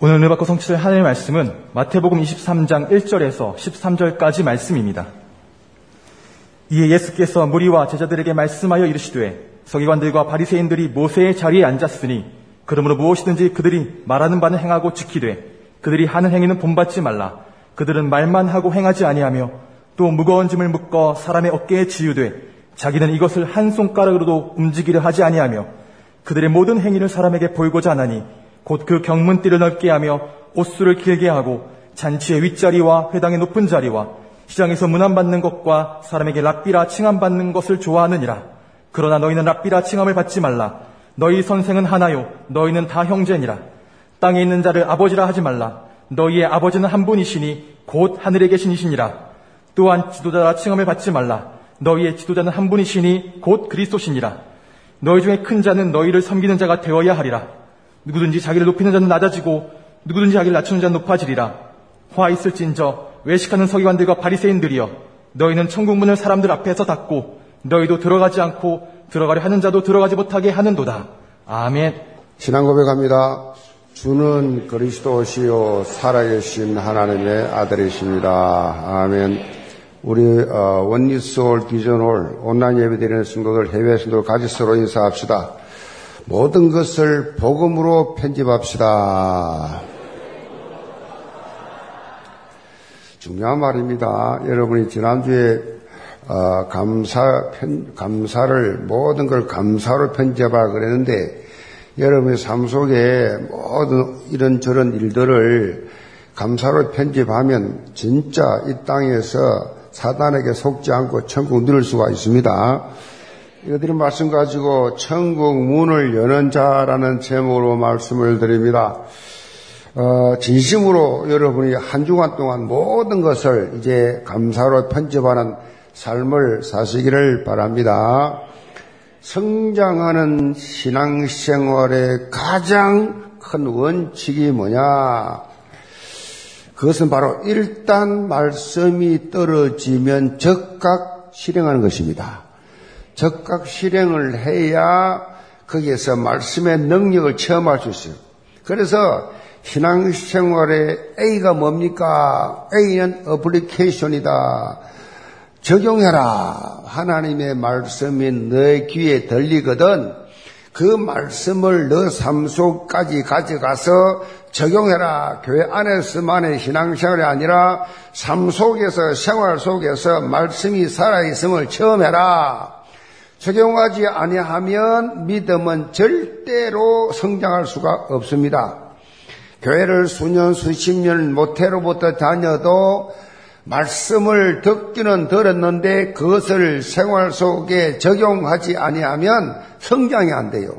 오늘 은혜 받고 성취될 하나님의 말씀은 마태복음 23장 1절에서 13절까지 말씀입니다. 이에 예수께서 무리와 제자들에게 말씀하여 이르시되 서기관들과 바리새인들이 모세의 자리에 앉았으니 그러므로 무엇이든지 그들이 말하는 바는 행하고 지키되 그들이 하는 행위는 본받지 말라 그들은 말만 하고 행하지 아니하며 또 무거운 짐을 묶어 사람의 어깨에 지유되 자기는 이것을 한 손가락으로도 움직이려 하지 아니하며 그들의 모든 행위를 사람에게 보이고자 하나니 곧 그 경문띠를 넓게 하며 옷수를 길게 하고 잔치의 윗자리와 회당의 높은 자리와 시장에서 문안 받는 것과 사람에게 랍비라 칭함 받는 것을 좋아하느니라. 그러나 너희는 랍비라 칭함을 받지 말라. 너희 선생은 하나요. 너희는 다 형제니라. 땅에 있는 자를 아버지라 하지 말라. 너희의 아버지는 한 분이시니 곧 하늘에 계신 이시니라. 또한 지도자라 칭함을 받지 말라. 너희의 지도자는 한 분이시니 곧 그리스도시니라. 너희 중에 큰 자는 너희를 섬기는 자가 되어야 하리라. 누구든지 자기를 높이는 자는 낮아지고 누구든지 자기를 낮추는 자는 높아지리라. 화 있을진저 외식하는 서기관들과 바리새인들이여 너희는 천국문을 사람들 앞에서 닫고 너희도 들어가지 않고 들어가려 하는 자도 들어가지 못하게 하는도다. 아멘. 신앙 고백합니다. 주는 그리스도시요 살아계신 하나님의 아들이십니다. 아멘. 우리 어, 원리스홀 기존홀 온라인 예배드리는 신도들 해외 같이 서로 인사합시다. 모든 것을 복음으로 편집합시다. 중요한 말입니다. 여러분이 지난주에 어, 감사 편, 감사를 모든 걸 감사로 편집하라 그랬는데 여러분의 삶 속에 모든 이런 저런 일들을 감사로 편집하면 진짜 이 땅에서 사단에게 속지 않고 천국 누릴 수가 있습니다. 이것들이 말씀 가지고 천국 문을 여는 자라는 제목으로 말씀을 드립니다. 어, 진심으로 여러분이 한 주간 동안 모든 것을 이제 감사로 편집하는 삶을 사시기를 바랍니다. 성장하는 신앙생활의 가장 큰 원칙이 뭐냐? 그것은 바로 일단 말씀이 떨어지면 즉각 실행하는 것입니다. 적각 실행을 해야 거기에서 말씀의 능력을 체험할 수 있어요. 그래서 신앙생활의 A가 뭡니까? A는 어플리케이션이다. 적용해라. 하나님의 말씀이 너의 귀에 들리거든. 그 말씀을 너 삶 속까지 가져가서 적용해라. 교회 안에서만의 신앙생활이 아니라 삶 속에서 생활 속에서 말씀이 살아있음을 체험해라. 적용하지 아니하면 믿음은 절대로 성장할 수가 없습니다. 교회를 수년 수십 년 모태로부터 다녀도 말씀을 듣기는 들었는데 그것을 생활 속에 적용하지 아니하면 성장이 안 돼요.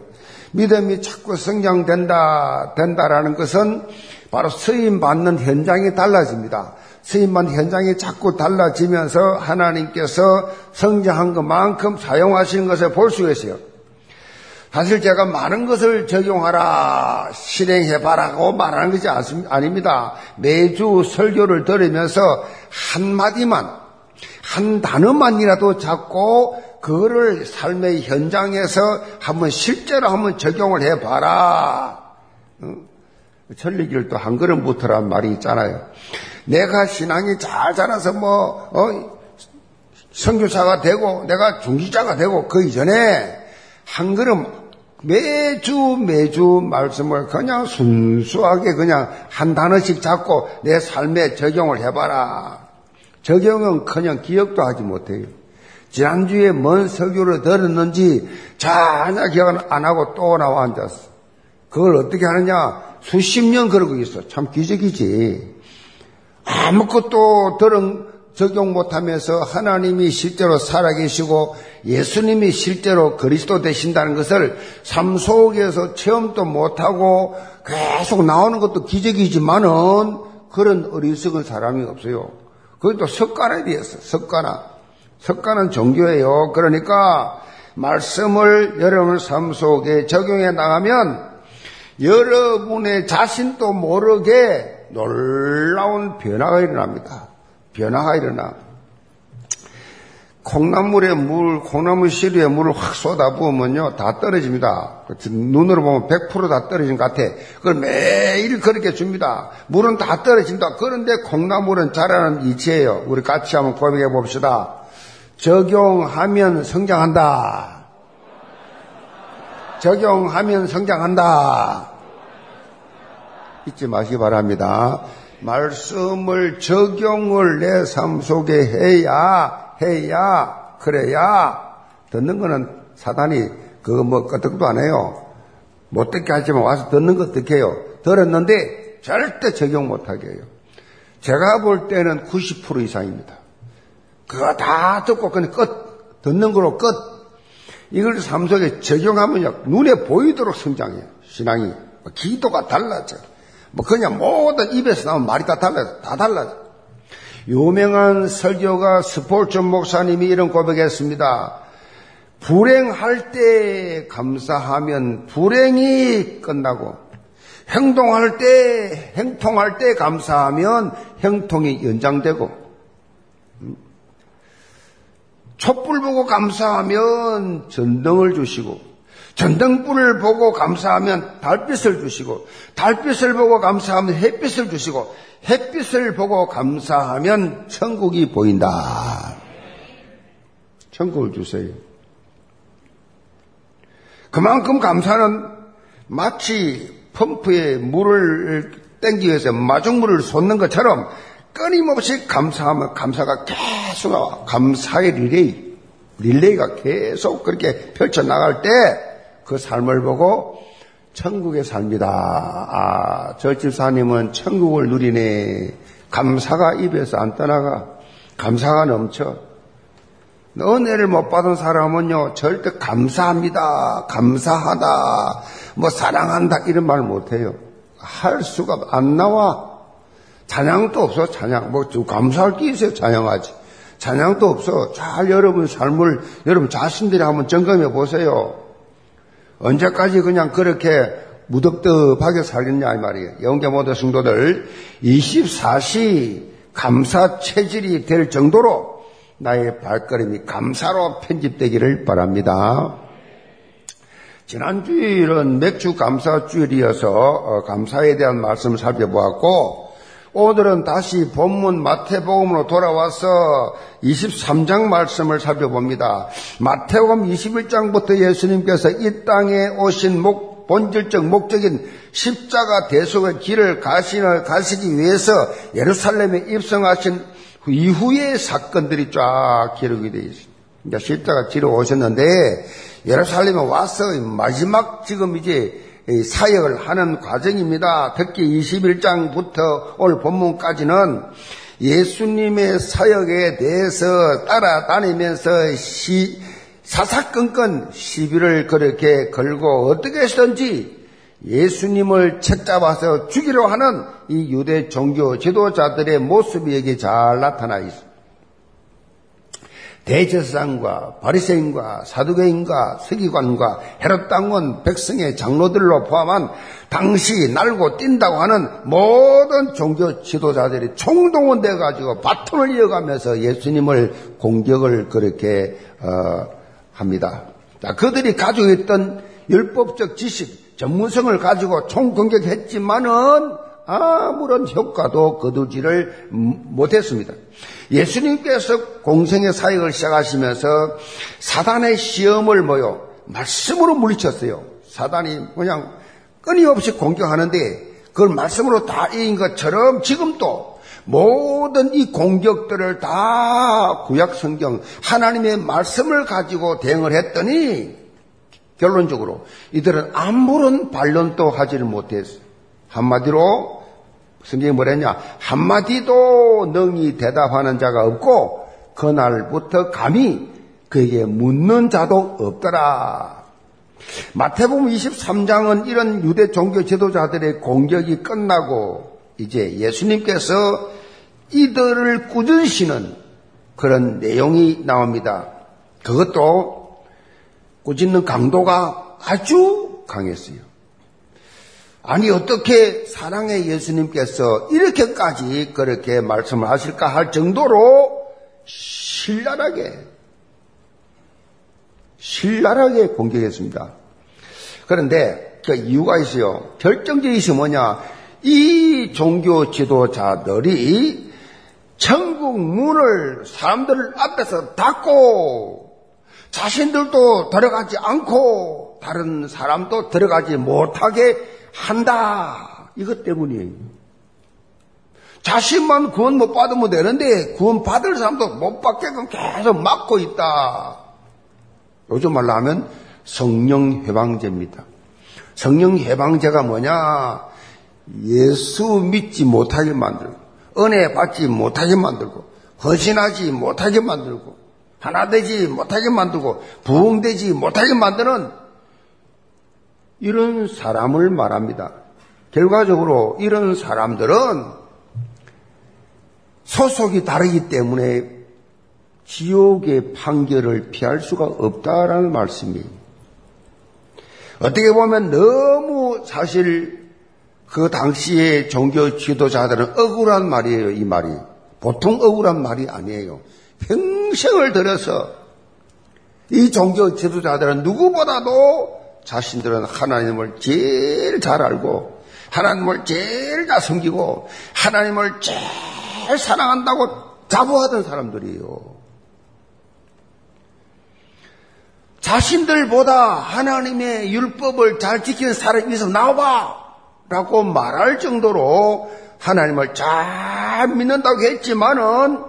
믿음이 자꾸 성장된다, 된다라는 것은 바로 쓰임 받는 현장이 달라집니다. 쓰임만 현장이 자꾸 달라지면서 하나님께서 성장한 것만큼 사용하시는 것을 볼 수가 있어요. 사실 제가 많은 것을 적용하라, 실행해봐라고 말하는 것이 아닙니다. 매주 설교를 들으면서 한마디만, 한 단어만이라도 잡고 그거를 삶의 현장에서 한번 실제로 한번 적용을 해봐라. 천리길도 한 걸음 붙으란 말이 있잖아요. 내가 신앙이 잘 자라서 뭐, 어, 선교사가 되고, 내가 중지자가 되고, 그 이전에 한 걸음 매주 매주 말씀을 그냥 순수하게 그냥 한 단어씩 잡고 내 삶에 적용을 해봐라. 적용은 그냥 기억도 하지 못해요. 지난주에 뭔 설교를 들었는지 전혀 기억 안 하고 또 나와 앉았어. 그걸 어떻게 하느냐? 수십 년 그러고 있어. 참 기적이지. 아무것도 들은 적용 못하면서 하나님이 실제로 살아계시고 예수님이 실제로 그리스도 되신다는 것을 삶 속에서 체험도 못하고 계속 나오는 것도 기적이지만은 그런 어리석은 사람이 없어요. 그것도 석가에 비해서 석가나 석가는 종교예요. 그러니까 말씀을 여러분 삶 속에 적용해 나가면 여러분의 자신도 모르게 놀라운 변화가 일어납니다. 변화가 일어나. 콩나물에 물, 콩나물 시루에 물을 확 쏟아 부으면요, 다 떨어집니다. 눈으로 보면 100%다 떨어진 것 같아. 그걸 매일 그렇게 줍니다. 물은 다 떨어진다. 그런데 콩나물은 자라는 이치예요. 우리 같이 한번 고백해 봅시다. 적용하면 성장한다. 적용하면 성장한다. 잊지 마시기 바랍니다. 말씀을 적용을 내 삶 속에 해야, 해야, 그래야, 듣는 거는 사단이 그거 뭐 끄떡도 안 해요. 못 듣게 하지만 와서 듣는 거 어떻게 해요? 들었는데 절대 적용 못 하게 해요. 제가 볼 때는 90% 이상입니다. 그거 다 듣고 그냥 끝. 듣는 거로 끝. 이걸 삶 속에 적용하면요. 눈에 보이도록 성장해요. 신앙이. 기도가 달라져. 뭐 그냥 모든 입에서 나온 말이 다 달라져. 다 달라져. 유명한 설교가 스폴츠 목사님이 이런 고백했습니다. 불행할 때 감사하면 불행이 끝나고 행동할 때 행통할 때 감사하면 행통이 연장되고 음. 촛불 보고 감사하면 전등을 주시고 전등불을 보고 감사하면 달빛을 주시고 달빛을 보고 감사하면 햇빛을 주시고 햇빛을 보고 감사하면 천국이 보인다. 천국을 주세요. 그만큼 감사는 마치 펌프에 물을 땡기 위해서 마중물을 쏟는 것처럼 끊임없이 감사하면 감사가 계속. 감사의 릴레이. 릴레이가 계속 그렇게 펼쳐나갈 때 그 삶을 보고 천국의 삶이다. 아, 저 집사님은 천국을 누리네. 감사가 입에서 안 떠나가. 감사가 넘쳐. 은혜를 못 받은 사람은요, 절대 감사합니다. 감사하다. 뭐 사랑한다. 이런 말 못해요. 할 수가 안 나와. 찬양도 없어, 찬양. 뭐, 좀 감사할 게 있어요, 찬양하지. 찬양도 없어. 잘 여러분 삶을, 여러분 자신들이 한번 점검해 보세요. 언제까지 그냥 그렇게 무덥덥하게 살겠냐, 이 말이에요. 영계 모든 성도들, 24시 감사 체질이 될 정도로 나의 발걸음이 감사로 편집되기를 바랍니다. 지난주일은 맥주 감사주일이어서 어, 감사에 대한 말씀을 살펴보았고 오늘은 다시 본문 마태복음으로 돌아와서 23장 말씀을 살펴봅니다. 마태복음 21장부터 예수님께서 이 땅에 오신 목, 본질적 목적인 십자가 대속의 길을 가시는, 가시기 위해서 예루살렘에 입성하신 이후의 사건들이 쫙 기록이 되어 있습니다. 그러니까 십자가 지러 오셨는데 예루살렘에 와서 마지막 지금 이제 사역을 하는 과정입니다. 특히 21장부터 오늘 본문까지는 예수님의 사역에 대해서 따라다니면서 시, 사사건건 시비를 그렇게 걸고 어떻게 해서든지 예수님을 책잡아서 죽이려 하는 이 유대 종교 지도자들의 모습이 여기 잘 나타나 있습니다. 대제사장과 바리새인과 사두개인과 서기관과 헤롯 당원 백성의 장로들로 포함한 당시 날고 뛴다고 하는 모든 종교 지도자들이 총동원돼 가지고 바톤을 이어가면서 예수님을 공격을 그렇게 어, 합니다. 자, 그들이 가지고 있던 율법적 지식, 전문성을 가지고 총공격했지만은 아무런 효과도 거두지를 못했습니다. 예수님께서 공생의 사역을 시작하시면서 사단의 시험을 모여 말씀으로 물리쳤어요. 사단이 그냥 끊임없이 공격하는데 그걸 말씀으로 다 이긴 것처럼 지금도 모든 이 공격들을 다 구약 성경 하나님의 말씀을 가지고 대응을 했더니 결론적으로 이들은 아무런 반론도 하지를 못했어요. 한마디로 성경이 뭐랬냐? 한마디도 능히 대답하는 자가 없고 그날부터 감히 그에게 묻는 자도 없더라. 마태복음 23장은 이런 유대 종교 지도자들의 공격이 끝나고 이제 예수님께서 이들을 꾸짖으시는 그런 내용이 나옵니다. 그것도 꾸짖는 강도가 아주 강했어요. 아니 어떻게 사랑의 예수님께서 이렇게까지 그렇게 말씀을 하실까 할 정도로 신랄하게 신랄하게 공격했습니다. 그런데 그 이유가 있어요. 결정적인 것이 뭐냐? 이 종교 지도자들이 천국 문을 사람들 앞에서 닫고 자신들도 들어가지 않고 다른 사람도 들어가지 못하게 한다. 이것 때문이에요. 자신만 구원 못 받으면 되는데 구원 받을 사람도 못 받게끔 계속 막고 있다. 요즘 말로 하면 성령 해방제입니다. 성령 해방제가 뭐냐? 예수 믿지 못하게 만들고, 은혜 받지 못하게 만들고, 헌신하지 못하게 만들고, 하나 되지 못하게 만들고, 부흥되지 못하게 만드는 이런 사람을 말합니다. 결과적으로 이런 사람들은 소속이 다르기 때문에 지옥의 판결을 피할 수가 없다라는 말씀이에요. 어떻게 보면 너무 사실 그 당시의 종교 지도자들은 억울한 말이에요, 이 말이. 보통 억울한 말이 아니에요. 평생을 들여서 이 종교 지도자들은 누구보다도 자신들은 하나님을 제일 잘 알고 하나님을 제일 다 섬기고 하나님을 제일 사랑한다고 자부하던 사람들이에요. 자신들보다 하나님의 율법을 잘 지키는 사람이 있어 나와봐! 라고 말할 정도로 하나님을 잘 믿는다고 했지만은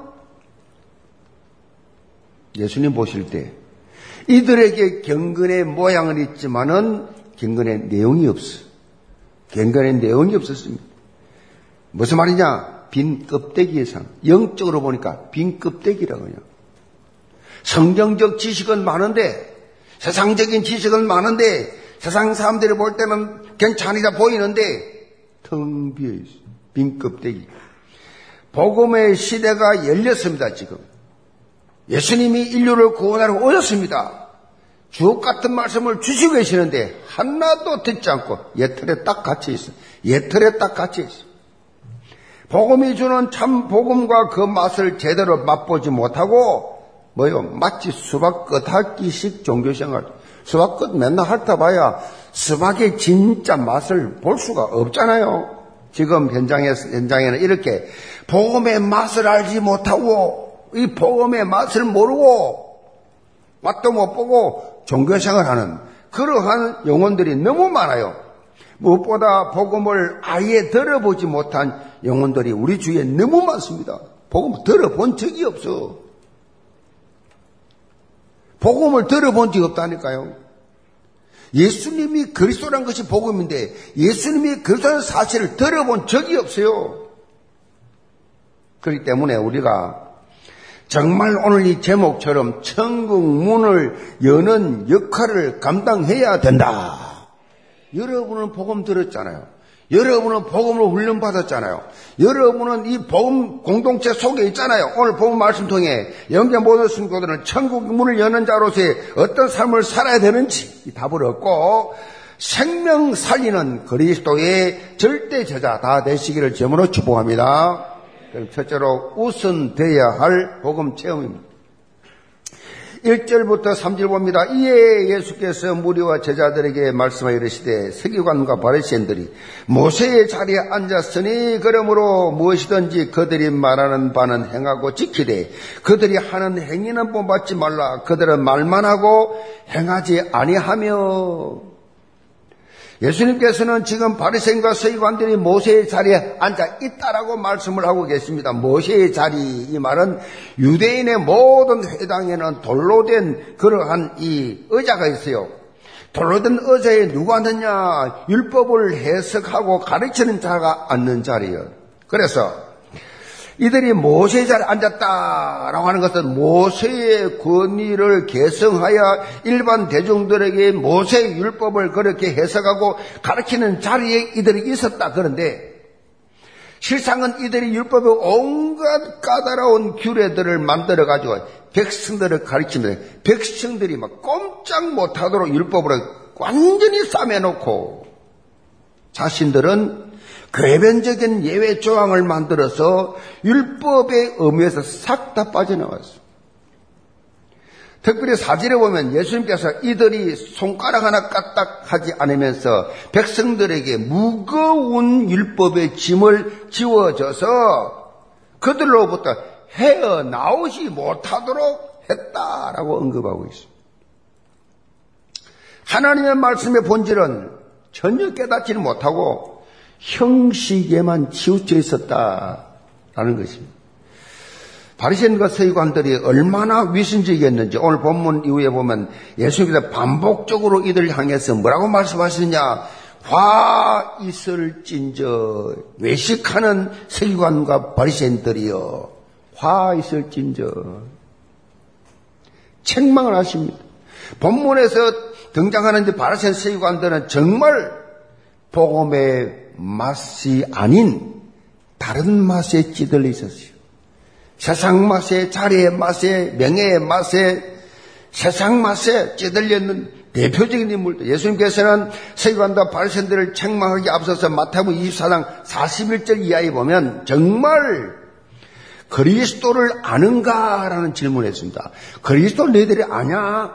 예수님 보실 때 이들에게 경건의 모양은 있지만은 경건의 내용이 없어. 경건의 내용이 없었습니다. 무슨 말이냐? 빈 껍데기의 상. 영적으로 보니까 빈 껍데기라고 요. 성경적 지식은 많은데 세상적인 지식은 많은데 세상 사람들이 볼 때는 괜찮이다 보이는데 텅 비어 있어. 빈 껍데기. 복음의 시대가 열렸습니다, 지금. 예수님이 인류를 구원하러 오셨습니다. 주옥 같은 말씀을 주시고 계시는데 하나도 듣지 않고 예틀에 딱 갇혀 있어. 예틀에 딱 갇혀 있어. 복음이 주는 참 복음과 그 맛을 제대로 맛보지 못하고 뭐요? 마치 수박 끄닫기식 종교생활. 수박 끝 맨날 핥아봐야 수박의 진짜 맛을 볼 수가 없잖아요. 지금 현장에, 현장에는 이렇게 복음의 맛을 알지 못하고 이 복음의 맛을 모르고 맛도 못 보고 종교생활 하는 그러한 영혼들이 너무 많아요. 무엇보다 복음을 아예 들어보지 못한 영혼들이 우리 주위에 너무 많습니다. 복음 들어본 적이 없어. 복음을 들어본 적이 없다니까요. 예수님이 그리스도란 것이 복음인데 예수님이 그리스도라는 사실을 들어본 적이 없어요. 그렇기 때문에 우리가 정말 오늘 이 제목처럼 천국 문을 여는 역할을 감당해야 된다. 여러분은 복음 들었잖아요. 여러분은 복음으로 훈련받았잖아요. 여러분은 이 복음 공동체 속에 있잖아요. 오늘 복음 말씀 통해 영계 모든 순교들은 천국 문을 여는 자로서의 어떤 삶을 살아야 되는지 답을 얻고 생명 살리는 그리스도의 절대 제자 다 되시기를 제으로 축복합니다. 첫째로 우선돼야 할 복음 체험입니다. 1절부터 3절 봅니다. 이에 예수께서 무리와 제자들에게 말씀하여 이르시되 세계관과 바리새인들이 모세의 자리에 앉았으니 그러므로 무엇이든지 그들이 말하는 바는 행하고 지키되 그들이 하는 행위는 본받지 말라 그들은 말만 하고 행하지 아니하며 예수님께서는 지금 바리새인과 서기관들이 모세의 자리에 앉아 있다라고 말씀을 하고 계십니다. 모세의 자리 이 말은 유대인의 모든 회당에는 돌로 된 그러한 이 의자가 있어요. 돌로 된 의자에 누가 앉느냐? 율법을 해석하고 가르치는 자가 앉는 자리예요. 그래서 이들이 모세의 자리에 앉았다라고 하는 것은 모세의 권위를 개성하여 일반 대중들에게 모세의 율법을 그렇게 해석하고 가르치는 자리에 이들이 있었다. 그런데 실상은 이들이 율법의 온갖 까다로운 규례들을 만들어 가지고 백성들을 가르치면 백성들이 막 꼼짝 못하도록 율법으로 완전히 싸매놓고 자신들은 궤변적인 예외 조항을 만들어서 율법의 의미에서 싹 다 빠져나왔어. 특별히 사진에 보면 예수님께서 이들이 손가락 하나 까딱하지 않으면서 백성들에게 무거운 율법의 짐을 지워져서 그들로부터 헤어나오지 못하도록 했다라고 언급하고 있습니다. 하나님의 말씀의 본질은 전혀 깨닫지는 못하고 형식에만 치우쳐 있었다라는 것입니다. 바리새인과 서기관들이 얼마나 위선적이었는지 오늘 본문 이후에 보면 예수님께서 반복적으로 이들을 향해서 뭐라고 말씀하시느냐 화 있을진저 외식하는 서기관과 바리새인들이여 화 있을진저 책망을 하십니다. 본문에서 등장하는 바리새인 서기관들은 정말 복음의 맛이 아닌 다른 맛에 찌들려 있었어요. 세상 맛에, 자리의 맛에, 명예의 맛에, 세상 맛에 찌들렸는 대표적인 인물들. 예수님께서는 세관과 바리새인들을 책망하기 앞서서 마태복음 24장 41절 이하에 보면 정말 그리스도를 아는가라는 질문을 했습니다. 그리스도를 너희들이 아냐?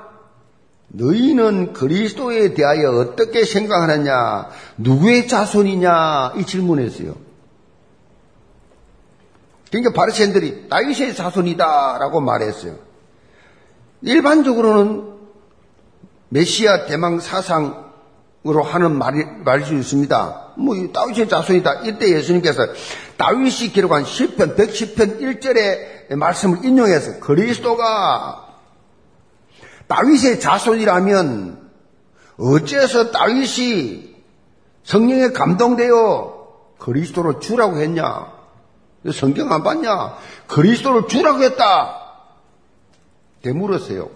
너희는 그리스도에 대하여 어떻게 생각하느냐? 누구의 자손이냐? 이 질문했어요. 그러니까 바리새인들이 다윗의 자손이다라고 말했어요. 일반적으로는 메시아 대망 사상으로 하는 말이, 말일 수 있습니다. 뭐, 다윗의 자손이다. 이때 예수님께서 다윗이 기록한 10편, 110편 1절의 말씀을 인용해서 그리스도가 다윗의 자손이라면 어째서 다윗이 성령에 감동되어 그리스도로 주라고 했냐? 성경 안 봤냐? 그리스도를 주라고 했다. 되물었어요.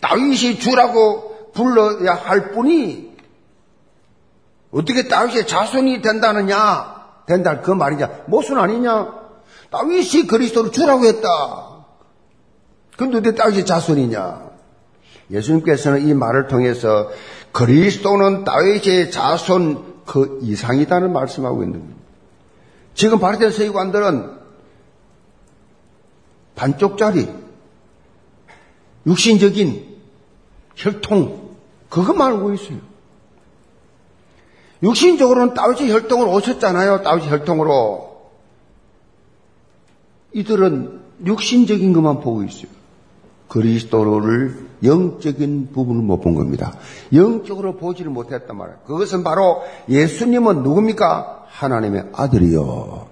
다윗이 주라고 불러야 할 뿐이 어떻게 다윗의 자손이 된다느냐? 된다 그 말이냐? 모순 아니냐? 다윗이 그리스도를 주라고 했다. 근데 왜 다윗의 자손이냐? 예수님께서는 이 말을 통해서 그리스도는 다윗의 자손 그 이상이다는 말씀하고 있는 겁니다. 지금 바리새인 서기관들은 반쪽짜리 육신적인 혈통 그것만 알고 있어요. 육신적으로는 다윗의 혈통으로 오셨잖아요. 다윗의 혈통으로. 이들은 육신적인 것만 보고 있어요. 그리스도를 영적인 부분을 못 본 겁니다. 영적으로 보지를 못했단 말이에요. 그것은 바로 예수님은 누굽니까? 하나님의 아들이요.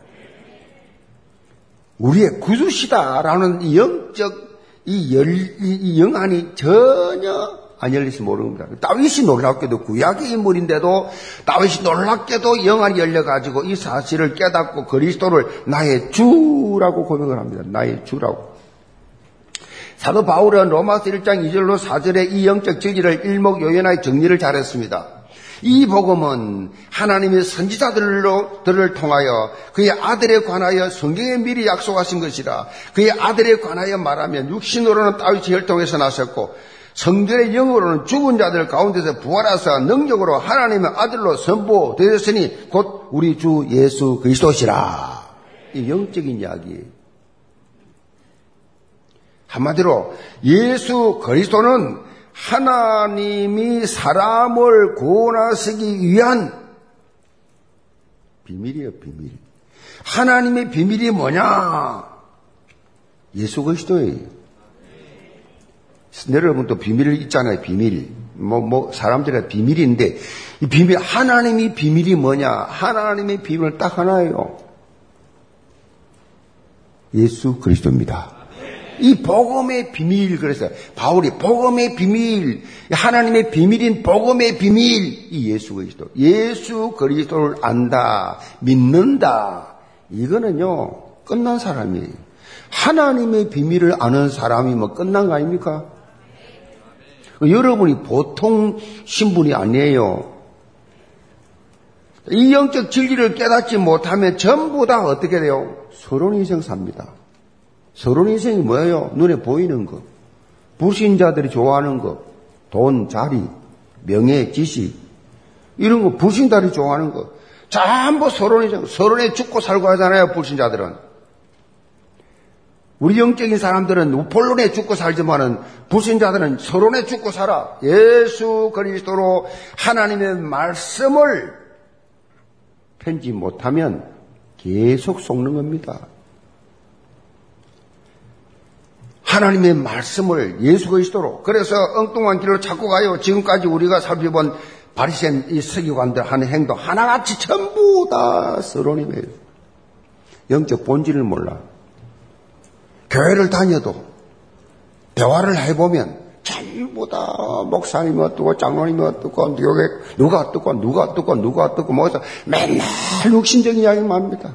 우리의 구주시다라는 영적 이, 열, 이 영안이 전혀 안 열릴지 모릅니다. 다윗이 놀랍게도 구약의 인물인데도 다윗이 놀랍게도 영안이 열려가지고 이 사실을 깨닫고 그리스도를 나의 주라고 고백을 합니다. 나의 주라고. 사도 바울은 로마서 1장 2절로 4절의 이 영적 진리를 일목요연하게 정리를 잘했습니다. 이 복음은 하나님의 선지자들로 들을 통하여 그의 아들에 관하여 성경에 미리 약속하신 것이라 그의 아들에 관하여 말하면 육신으로는 다윗의 혈통에서 나셨고 성전의 영으로는 죽은 자들 가운데서 부활하사 능력으로 하나님의 아들로 선보되었으니 곧 우리 주 예수 그리스도시라. 이 영적인 이야기예요. 한마디로 예수 그리스도는 하나님이 사람을 구원하시기 위한 비밀이에요, 비밀. 하나님의 비밀이 뭐냐? 예수 그리스도예요. 여러분도 비밀을 있잖아요, 비밀. 뭐, 뭐, 사람들의 비밀인데, 이 비밀, 하나님이 비밀이 뭐냐? 하나님의 비밀은 딱 하나예요. 예수 그리스도입니다. 이 복음의 비밀 그래서 바울이 복음의 비밀 하나님의 비밀인 복음의 비밀 이 예수 그리스도 예수 그리스도를 안다 믿는다 이거는요 끝난 사람이에요 하나님의 비밀을 아는 사람이 뭐 끝난 거 아닙니까? 여러분이 보통 신분이 아니에요. 이 영적 진리를 깨닫지 못하면 전부 다 어떻게 돼요? 서론 인생 삽니다. 서론 인생이 뭐예요? 눈에 보이는 거. 불신자들이 좋아하는 거. 돈, 자리, 명예, 지식. 이런 거 불신자들이 좋아하는 거. 전부 서론이죠. 서론에 죽고 살고 하잖아요, 불신자들은. 우리 영적인 사람들은 본론에 죽고 살지만은 불신자들은 서론에 죽고 살아. 예수 그리스도로 하나님의 말씀을 편지 못하면 계속 속는 겁니다. 하나님의 말씀을 예수 그리스도로 그래서 엉뚱한 길로 찾고 가요. 지금까지 우리가 살펴본 바리새인 이 서기관들 하는 행동 하나같이 전부 다 서론이에요. 영적 본질을 몰라. 교회를 다녀도 대화를 해보면 전부 다 목사님이 어떻고 장로님이 어떻고 누가 어떻고 누가 어떻고 누가 어떻고 뭐해서 맨날 육신적인 이야기만 합니다.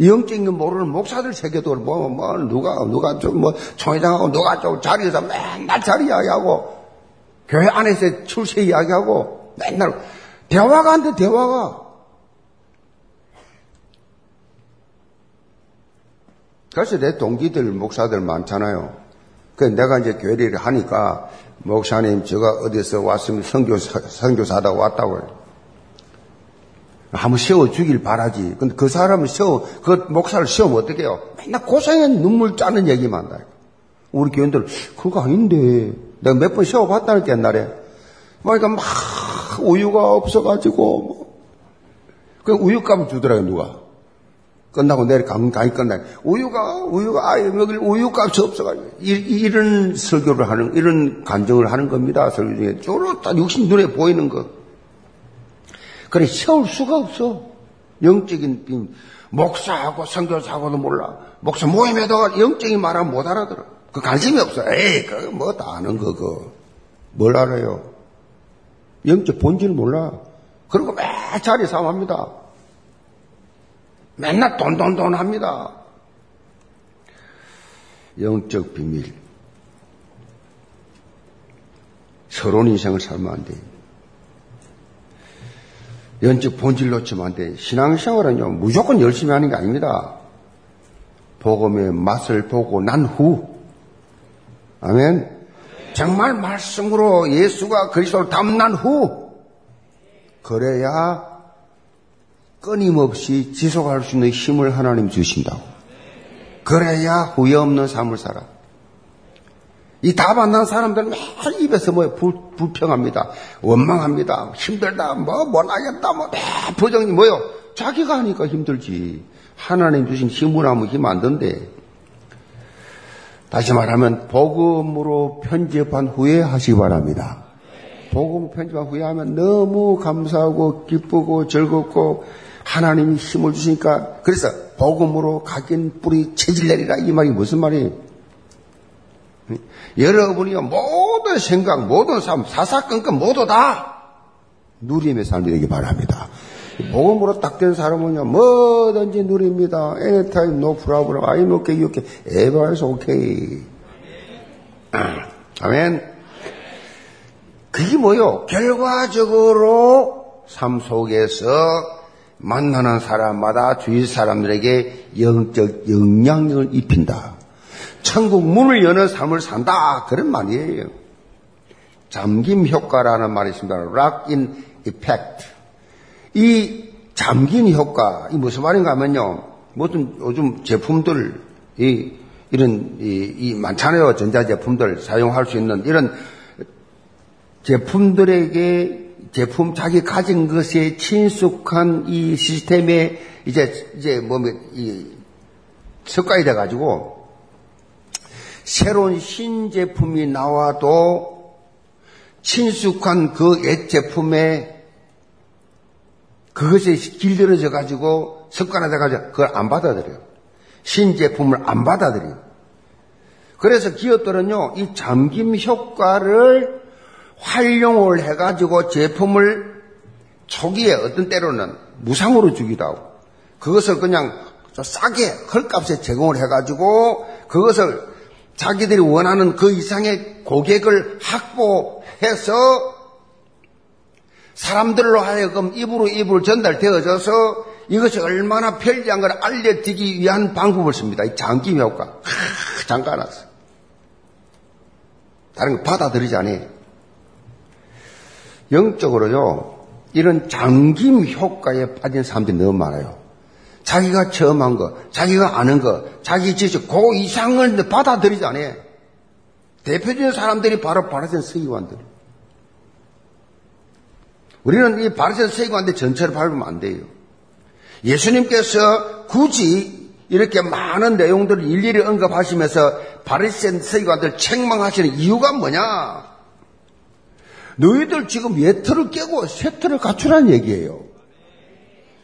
영적인 거 모르는 목사들 세계도 뭐, 뭐, 누가, 누가 좀, 뭐, 총회장하고 누가 좀 자리에서 맨날 자리 이야기하고, 교회 안에서 출세 이야기하고, 맨날, 대화가 안 돼, 대화가. 그래서 내 동기들, 목사들 많잖아요. 그 내가 이제 교회를 하니까, 목사님, 제가 어디서 왔으면 선교사, 선교사다 왔다고. 한번 세워주길 바라지. 근데 그 사람을 세워, 그 목사를 세우면 어떡해요? 맨날 고생해 눈물 짜는 얘기만 한다. 우리 교인들, 그거 아닌데. 내가 몇 번 세워봤다니까, 옛날에. 그러니까 막 우유가 없어가지고, 뭐. 그 우유값을 주더라고요, 누가. 끝나고 내일 강, 강의 끝나고. 우유가, 우유가, 아예 먹을 우유값이 없어가지고. 이, 이런 설교를 하는, 이런 간정을 하는 겁니다. 설교 중에. 주로 다 육신 눈에 보이는 것. 그래, 세울 수가 없어. 영적인, 목사하고 선교사하고도 몰라. 목사 모임에도 영적인 말하면 못 알아들어. 그 관심이 없어. 에이, 그거 뭐 다 아는 거, 그. 뭘 알아요? 영적 본질 몰라. 그리고 매 자리 싸움합니다. 맨날 돈, 돈, 돈 합니다. 영적 비밀. 서론 인생을 살면 안 돼. 연적 본질 놓치면 안 돼. 신앙생활은요, 무조건 열심히 하는 게 아닙니다. 복음의 맛을 보고 난 후, 아멘. 정말 말씀으로 예수가 그리스도를 담난 후, 그래야 끊임없이 지속할 수 있는 힘을 하나님 주신다고. 그래야 후회 없는 삶을 살아. 이 다 만난 사람들은 매일 입에서 뭐 불, 불평합니다. 원망합니다. 힘들다. 뭐 못하겠다. 뭐 부정이 뭐요? 자기가 하니까 힘들지. 하나님 주신 힘을 하면 힘 안 든대. 다시 말하면 복음으로 편집한 후에 하시기 바랍니다. 복음 편집한 후에 하면 너무 감사하고 기쁘고 즐겁고 하나님이 힘을 주시니까 그래서 복음으로 각인 뿌리 체질 내리라 이 말이 무슨 말이에요? 여러분이 모든 생각, 모든 삶, 사사건건 모두 다 누림의 삶이 되기 바랍니다. 복음으로 딱 된 사람은요, 뭐든지 누립니다. Anytime, no problem. I'm okay, okay. Everyone's okay. 아멘. 그게 뭐요? 결과적으로 삶 속에서 만나는 사람마다 주위 사람들에게 영적 영향력을 입힌다. 천국 문을 여는 삶을 산다. 그런 말이에요. 잠김 효과라는 말이 있습니다. lock in effect. 이 잠긴 효과, 이 무슨 말인가 하면요. 무슨 요즘 제품들, 이, 이런, 이, 이 많잖아요. 전자제품들 사용할 수 있는 이런 제품들에게 제품 자기 가진 것에 친숙한 이 시스템에 이제, 이제 뭐, 이, 습관이 돼 가지고 새로운 신제품이 나와도 친숙한 그 옛 제품에 그것에 길들여져 가지고 습관화돼 가지고 그걸 안 받아들여요. 신제품을 안 받아들여요. 그래서 기업들은요, 이 잠김 효과를 활용을 해가지고 제품을 초기에 어떤 때로는 무상으로 주기도 하고, 그것을 그냥 싸게 헐값에 제공을 해가지고, 그것을 자기들이 원하는 그 이상의 고객을 확보해서 사람들로 하여금 입으로 입으로 전달되어져서 이것이 얼마나 편리한 걸 알려드리기 위한 방법을 씁니다. 이 장기 효과. 하, 잠깐 왔어. 다른 거 받아들이지 않아요. 영적으로요, 이런 장김 효과에 빠진 사람들이 너무 많아요. 자기가 체험한 거, 자기가 아는 거, 자기 지식, 그 이상을 받아들이지 않아요. 대표적인 사람들이 바로 바리새인 서기관들. 우리는 이 바리새인 서기관들 전체를 밟으면 안 돼요. 예수님께서 굳이 이렇게 많은 내용들을 일일이 언급하시면서 바리새인 서기관들 책망하시는 이유가 뭐냐? 너희들 지금 예틀을 깨고 세틀을 갖추라는 얘기예요.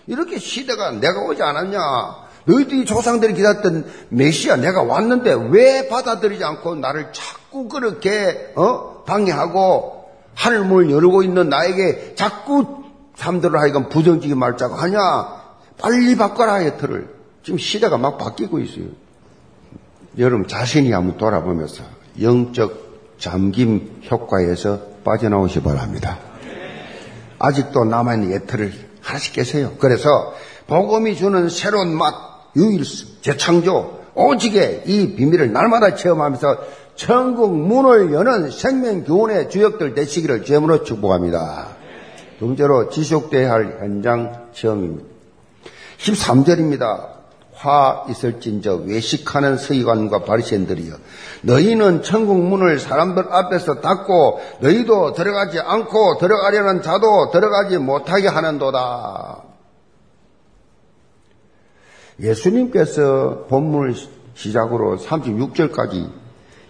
이렇게 시대가 내가 오지 않았냐? 너희들이 조상들이 기다렸던 메시아 내가 왔는데 왜 받아들이지 않고 나를 자꾸 그렇게 어? 방해하고 하늘 문을 열고 있는 나에게 자꾸 사람들을 하여금 부정적인 말자고 하냐? 빨리 바꿔라 예틀을. 지금 시대가 막 바뀌고 있어요. 여러분 자신이 한번 돌아보면서 영적 잠김 효과에서 빠져나오시 기 바랍니다. 아직도 남아있는 예틀을 하나씩 깨세요. 그래서 복음이 주는 새로운 맛, 유일성, 재창조, 오직의 이 비밀을 날마다 체험하면서 천국 문을 여는 생명 교훈의 주역들 되시기를 제물로 축복합니다. 두 번째로 지속돼야 할 현장 체험입니다. 13절입니다. 화 있을진저 외식하는 서기관과 바리새인들이여 너희는 천국 문을 사람들 앞에서 닫고 너희도 들어가지 않고 들어가려는 자도 들어가지 못하게 하는도다. 예수님께서 본문을 시작으로 36절까지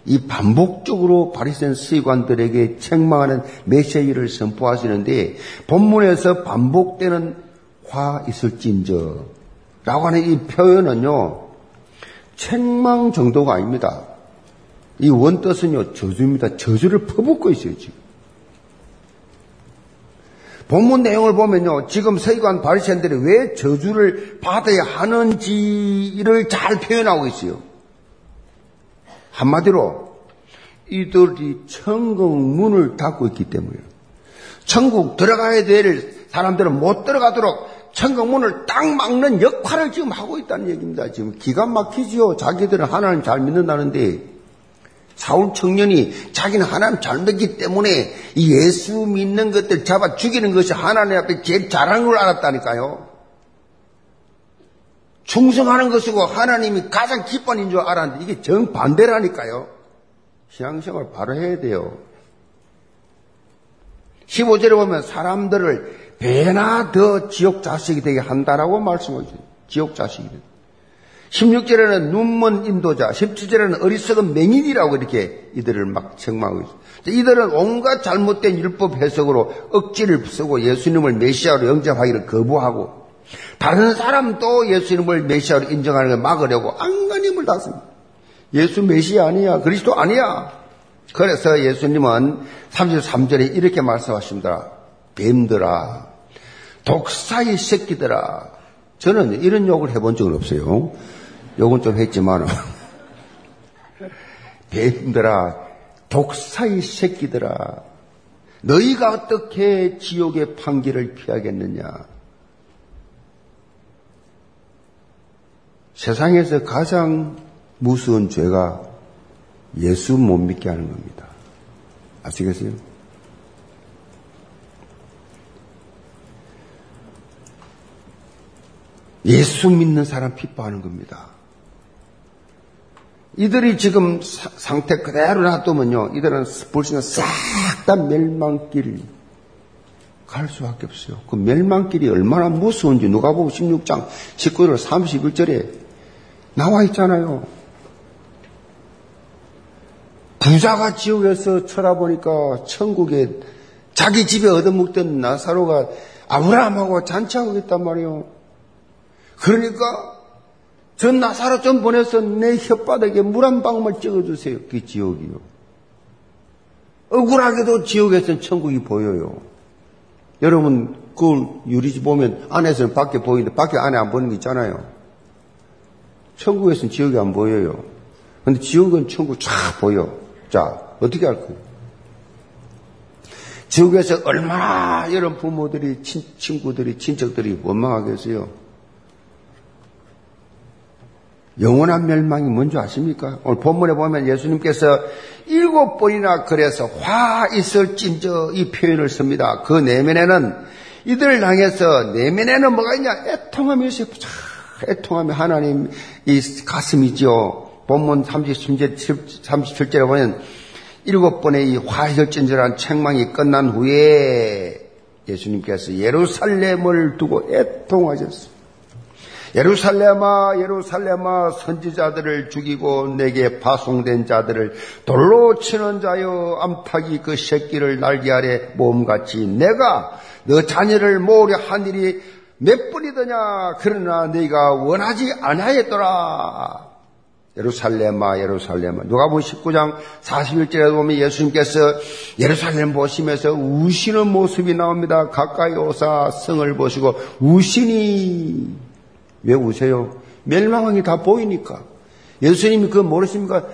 이 반복적으로 바리새인 서기관들에게 책망하는 메시지를 선포하시는데 본문에서 반복되는 화 있을진저 라고 하는 이 표현은요, 책망 정도가 아닙니다. 이 원뜻은요, 저주입니다. 저주를 퍼붓고 있어요, 지금. 본문 내용을 보면요, 지금 서기관 바리새인들이 왜 저주를 받아야 하는지를 잘 표현하고 있어요. 한마디로 이들이 천국 문을 닫고 있기 때문에 천국 들어가야 될 사람들은 못 들어가도록 천국문을 딱 막는 역할을 지금 하고 있다는 얘기입니다. 지금 기가 막히지요. 자기들은 하나님 잘 믿는다는데 사울 청년이 자기는 하나님 잘 믿기 때문에 이 예수 믿는 것들 잡아 죽이는 것이 하나님 앞에 제일 잘하는 걸 알았다니까요. 충성하는 것이고 하나님이 가장 기뻐하는 줄 알았는데 이게 정반대라니까요. 신앙생활 바로 해야 돼요. 15절에 보면 사람들을 배나 더 지옥 자식이 되게 한다라고 말씀하죠. 지옥 자식이 되 16절에는 눈먼 인도자, 17절에는 어리석은 맹인이라고 이렇게 이들을 막 책망하고 있어요. 이들은 온갖 잘못된 율법 해석으로 억지를 쓰고 예수님을 메시아로 영접하기를 거부하고 다른 사람도 예수님을 메시아로 인정하는 걸 막으려고 안간힘을 다습니다. 예수 메시아 아니야. 그리스도 아니야. 그래서 예수님은 33절에 이렇게 말씀하십니다. 뱀들아, 독사의 새끼들아. 저는 이런 욕을 해본 적은 없어요. 욕은 좀 했지만, 뱀들아, 독사의 새끼들아. 너희가 어떻게 지옥의 판기를 피하겠느냐? 세상에서 가장 무서운 죄가 예수 못 믿게 하는 겁니다. 아시겠어요? 예수 믿는 사람 핍박하는 겁니다. 이들이 지금 상태 그대로 놔두면요, 이들은 벌써 싹다 멸망길 갈 수밖에 없어요. 그 멸망길이 얼마나 무서운지 누가 보고 16장 19절 31절에 나와 있잖아요. 부자가 지옥에서 쳐다보니까 천국에 자기 집에 얻어먹던 나사로가 아브라함하고 잔치하고 있단 말이에요. 그러니까 전 나사로 좀 보내서 내 혓바닥에 물 한 방울 찍어주세요. 그게 지옥이요. 억울하게도 지옥에서는 천국이 보여요. 여러분 그 유리집 보면 안에서는 밖에 보이는데 밖에 안에 안 보이는 게 있잖아요. 천국에서는 지옥이 안 보여요. 근데 지옥은 천국 쫙 보여. 자, 어떻게 할 거예요? 지옥에서 얼마나 여러분 부모들이, 친, 친구들이, 친척들이 원망하겠어요? 영원한 멸망이 뭔지 아십니까? 오늘 본문에 보면 예수님께서 일곱 번이나 그래서 화 있을진저 이 표현을 씁니다. 그 내면에는 이들을 향해서 내면에는 뭐가 있냐? 애통함이 있어요. 애통하며 하나님 이 가슴이지요. 본문 37절, 37절에 보면 일곱 번의 이 화혈진절한 책망이 끝난 후에 예수님께서 예루살렘을 두고 애통하셨습니다. 예루살렘아 예루살렘아 선지자들을 죽이고 내게 파송된 자들을 돌로 치는 자여 암탉이 그 새끼를 날개 아래 모험같이 내가 너 자녀를 모으려 한 일이 몇 번이더냐? 그러나 네가 원하지 아니하였더라. 예루살렘아 예루살렘아. 누가복음 19장 41절에 보면 예수님께서 예루살렘 보시면서 우시는 모습이 나옵니다. 가까이 오사 성을 보시고 우시니 왜 우세요? 멸망이 다 보이니까. 예수님이 그거 모르십니까?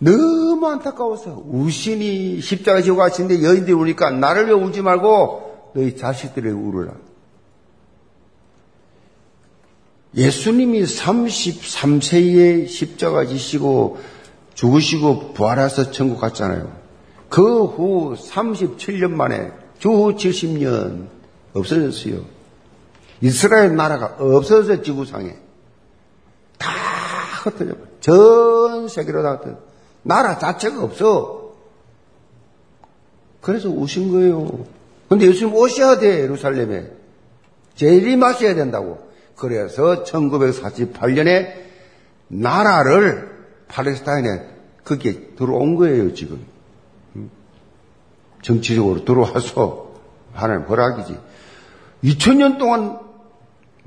너무 안타까워서 우신이 십자가 지고 가시는데 여인들이 우니까 나를 왜 울지 말고 너희 자식들을 울으라. 예수님이 33세에 십자가 지시고 죽으시고 부활해서 천국 갔잖아요. 그 후 37년 만에 주후 70년 없어졌어요. 이스라엘 나라가 없어져 지구상에 다 흩어져 전 세계로 다 흩어져 나라 자체가 없어. 그래서 오신 거예요. 근데 예수님 오셔야 돼 예루살렘에 재림하셔야 된다고. 그래서 1948년에 나라를 팔레스타인에 그게 들어온 거예요, 지금. 정치적으로 들어와서 하나님 허락이지. 2000년 동안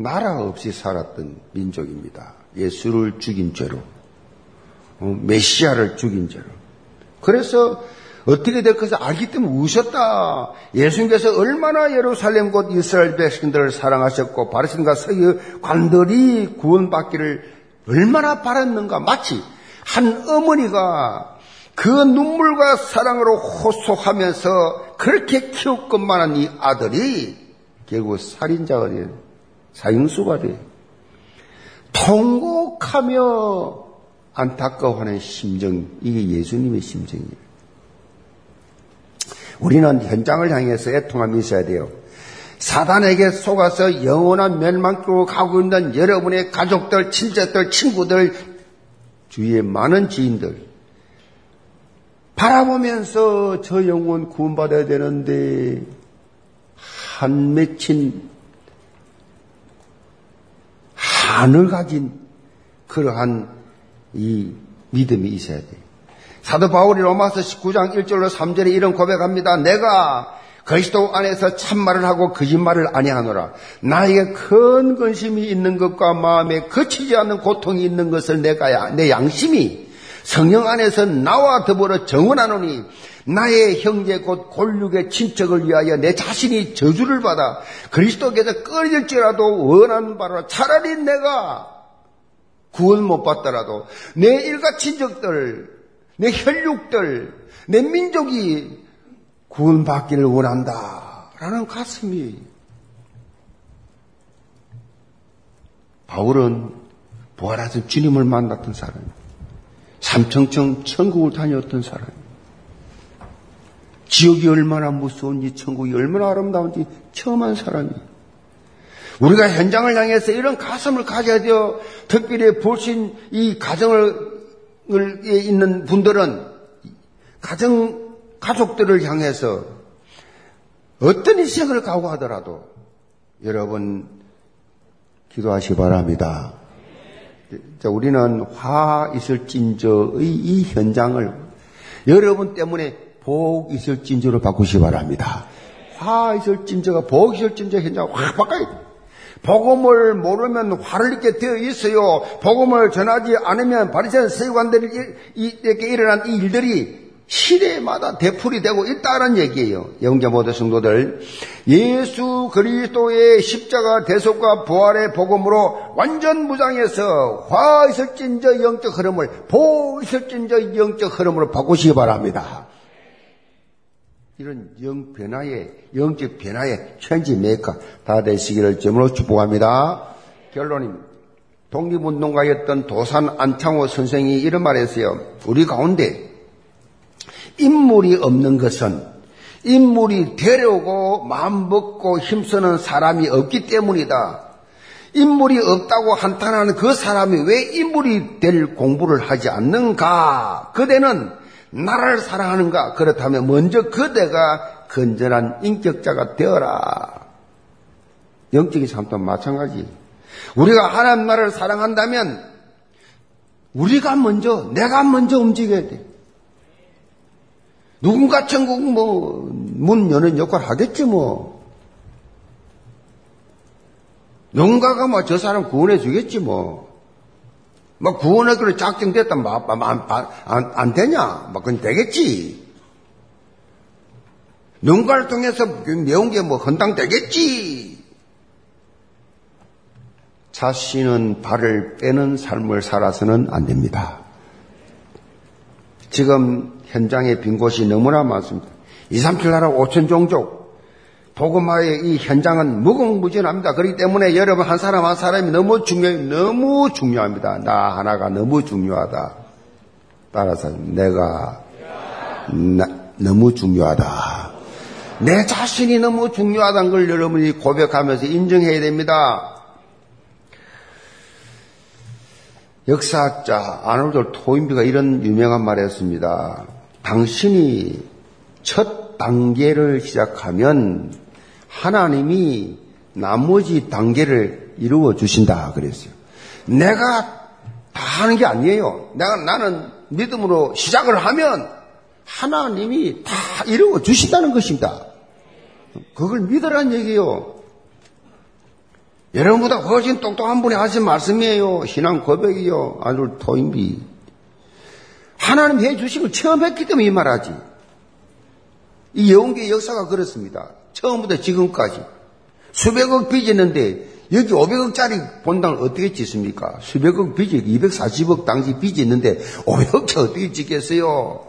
나라 없이 살았던 민족입니다. 예수를 죽인 죄로. 어, 메시아를 죽인 죄로. 그래서 어떻게 될 것을 알기 때문에 우셨다. 예수님께서 얼마나 예루살렘 곧 이스라엘 백성들을 사랑하셨고 바리신과 서기 관들이 구원받기를 얼마나 바랐는가. 마치 한 어머니가 그 눈물과 사랑으로 호소하면서 그렇게 키웠건만한 이 아들이 결국 살인자가 돼요. 사형수가 돼요. 통곡하며 안타까워하는 심정, 이게 예수님의 심정이에요. 우리는 현장을 향해서 애통함이 있어야 돼요. 사단에게 속아서 영원한 멸망으로 가고 있는 여러분의 가족들, 친척들, 친구들, 주위의 많은 지인들, 바라보면서 저 영혼 구원받아야 되는데, 한 맺힌, 한을 가진 그러한 이 믿음이 있어야 돼요. 사도 바울이 로마서 19장 1절로 3절에 이런 고백합니다. 내가 그리스도 안에서 참말을 하고 거짓말을 아니하노라. 나에게 큰 근심이 있는 것과 마음에 거치지 않는 고통이 있는 것을 내가 내 양심이 성령 안에서 나와 더불어 정언하노니 나의 형제 곧 골육의 친척을 위하여 내 자신이 저주를 받아 그리스도께서 끊어질지라도 원하는 바로 차라리 내가 구원 못 받더라도 내 일가 친척들 내 혈육들, 내 민족이 구원 받기를 원한다. 라는 가슴이 바울은 부활하신 주님을 만났던 사람, 삼청청 천국을 다녔던 사람, 지옥이 얼마나 무서운지, 천국이 얼마나 아름다운지 처음 한 사람이. 우리가 현장을 향해서 이런 가슴을 가져야 돼요. 특별히 볼신 이 가정을 있는 분들은 가정, 가족들을 향해서 어떤 희생을 각오하더라도 여러분 기도하시 기 바랍니다. 자, 우리는 화 있을진저의 이 현장을 여러분 때문에 복 있을진저로 바꾸시 기 바랍니다. 화 있을진저가 복 있을진저 현장 확 바꿔야 돼. 복음을 모르면 화를 입게 되어 있어요. 복음을 전하지 않으면 바리새인 세관들에게 일어난 이 일들이 시대마다 대풀이 되고 있다는 얘기예요. 영계 모든 성도들 예수 그리스도의 십자가 대속과 부활의 복음으로 완전 무장해서 화 있을진저 영적 흐름을 복 있을진저 영적 흐름으로 바꾸시기 바랍니다. 이런 영 변화의, 영적 변화의 change maker 다 되시기를 점으로 축복합니다. 결론입 독립운동가였던 도산 안창호 선생이 이런 말 했어요. 우리 가운데 인물이 없는 것은 인물이 데려오고 마음 먹고 힘쓰는 사람이 없기 때문이다. 인물이 없다고 한탄하는 그 사람이 왜 인물이 될 공부를 하지 않는가? 그대는 나라를 사랑하는가? 그렇다면 먼저 그대가 건전한 인격자가 되어라. 영적인 삶도 마찬가지. 우리가 하나님 나라를 사랑한다면 우리가 먼저, 내가 먼저 움직여야 돼. 누군가 천국 뭐, 문 여는 역할 하겠지 뭐. 누군가가 뭐 저 사람 구원해 주겠지 뭐. 뭐 구원의 그를 작정됐다 뭐, 뭐, 안, 안, 안 되냐? 뭐 그건 되겠지. 누군가를 통해서 매운 게 뭐 헌당 되겠지. 자신은 발을 빼는 삶을 살아서는 안 됩니다. 지금 현장에 빈 곳이 너무나 많습니다. 2, 3, 7 나라 5천 종족. 복음화의 이 현장은 무궁무진합니다. 그렇기 때문에 여러분 한 사람 한 사람이 너무 중요, 너무 중요합니다. 나 하나가 너무 중요하다. 따라서 내가 나, 너무 중요하다. 내 자신이 너무 중요하다는 걸 여러분이 고백하면서 인정해야 됩니다. 역사학자 아놀드 토인비가 이런 유명한 말을 했습니다. 당신이 첫 단계를 시작하면 하나님이 나머지 단계를 이루어 주신다 그랬어요. 내가 다 하는 게 아니에요. 내가 나는 믿음으로 시작을 하면 하나님이 다 이루어 주신다는 것입니다. 그걸 믿으란 얘기예요. 여러분보다 훨씬 똑똑한 분이 하신 말씀이에요. 신앙 고백이요. 아주 토인비. 하나님 해걸 처음 했기 때문에 이 말하지. 이 영계 역사가 그렇습니다. 처음부터 지금까지. 수백억 빚있는데 여기 500억짜리 본당을 어떻게 짓습니까? 수백억 빚이 240억 당시 빚이 있는데 500억짜리 어떻게 짓겠어요?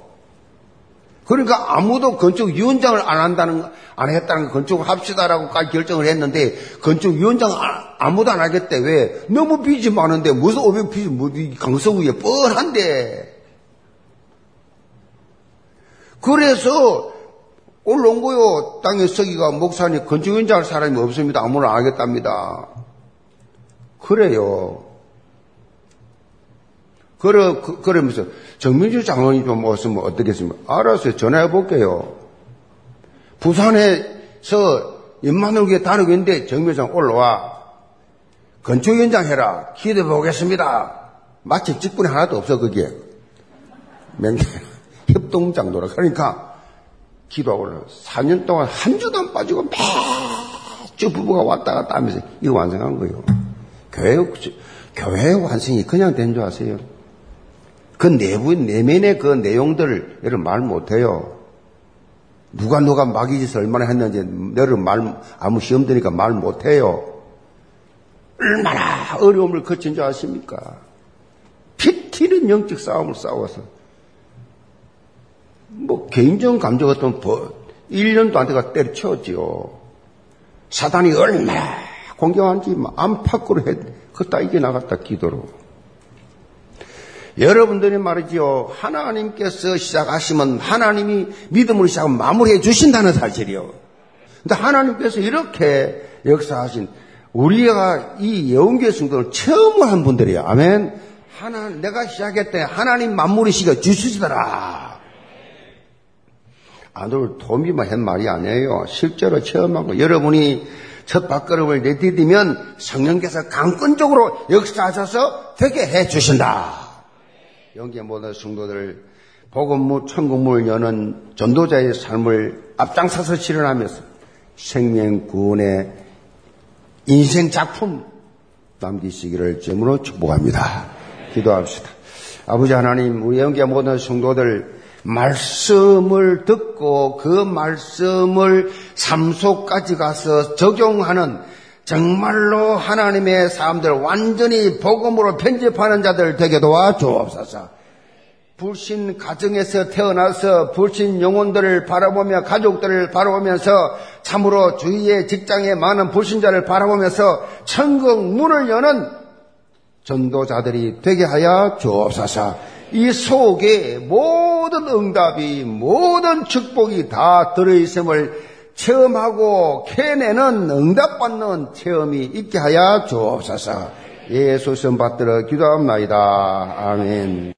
그러니까 아무도 건축위원장을 안 한다는, 안 했다는 건축을 합시다라고까지 결정을 했는데, 건축위원장 아무도 안 하겠대. 왜? 너무 빚이 많은데, 무슨 500 빚이, 뭐, 강서구에 뻔한데. 그래서, 올라온 거요. 땅에 서기가 목사님 건축위원장 할 사람이 없습니다. 아무나 안 하겠답니다. 그래요. 그러, 그, 그러면서 정민주 장관이 좀 왔으면 어떻겠습니까? 알았어요. 전화해 볼게요. 부산에서 연만을 위해 다루고 있는데 정민장 올라와. 건축 현장 해라. 기대해 보겠습니다. 마치 직분이 하나도 없어, 그게. 맹세, 협동장도라. 그러니까 기도하고 올라 4년 동안 한 주도 안 빠지고 매주 부부가 왔다 갔다 하면서 이거 완성한 거예요. 교회, 교회 완성이 그냥 된 줄 아세요? 그 내부, 내면의 그 내용들을 여러분 말 못해요. 누가 누가 마귀짓을 얼마나 했는지 여러분 말, 아무 시험 드니까 말 못해요. 얼마나 어려움을 거친 줄 아십니까? 피 튀는 영적 싸움을 싸워서. 뭐, 개인적인 감정 같은 뭐, 1년도 안 돼가 때려치웠지요. 사단이 얼마나 공격한지 안팎으로 해, 그따 이겨나갔다, 기도로. 여러분들이 말이지요. 하나님께서 시작하시면 하나님이 믿음으로 시작하면 마무리해 주신다는 사실이요. 근데 하나님께서 이렇게 역사하신 우리가 이 예언계 성도를 처음 한 분들이에요. 아멘. 하나 내가 시작했대 하나님 마무리 시켜 주시더라. 아들 도미만 한 말이 아니에요. 실제로 거. 여러분이 첫 발걸음을 내디디면 성령께서 강권적으로 역사하셔서 되게 해 주신다. 영계 모든 성도들 복음무 천국문을 여는 전도자의 삶을 앞장서서 실현하면서 생명 구원의 인생 작품 남기시기를 점으로 축복합니다. 기도합시다. 아버지 하나님, 우리 영계 모든 성도들 말씀을 듣고 그 말씀을 삶 속까지 가서 적용하는 정말로 하나님의 사람들 완전히 복음으로 편집하는 자들 되게 도와 주옵소서. 불신 가정에서 태어나서 불신 영혼들을 바라보며 가족들을 바라보면서 참으로 주위의 직장에 많은 불신자를 바라보면서 천국 문을 여는 전도자들이 되게 하여 주옵소서. 이 속에 모든 응답이 모든 축복이 다 들어있음을 체험하고 캐내는 응답받는 체험이 있게 하여 주옵소서. 예수 선 받들어 기도합나이다. 아멘.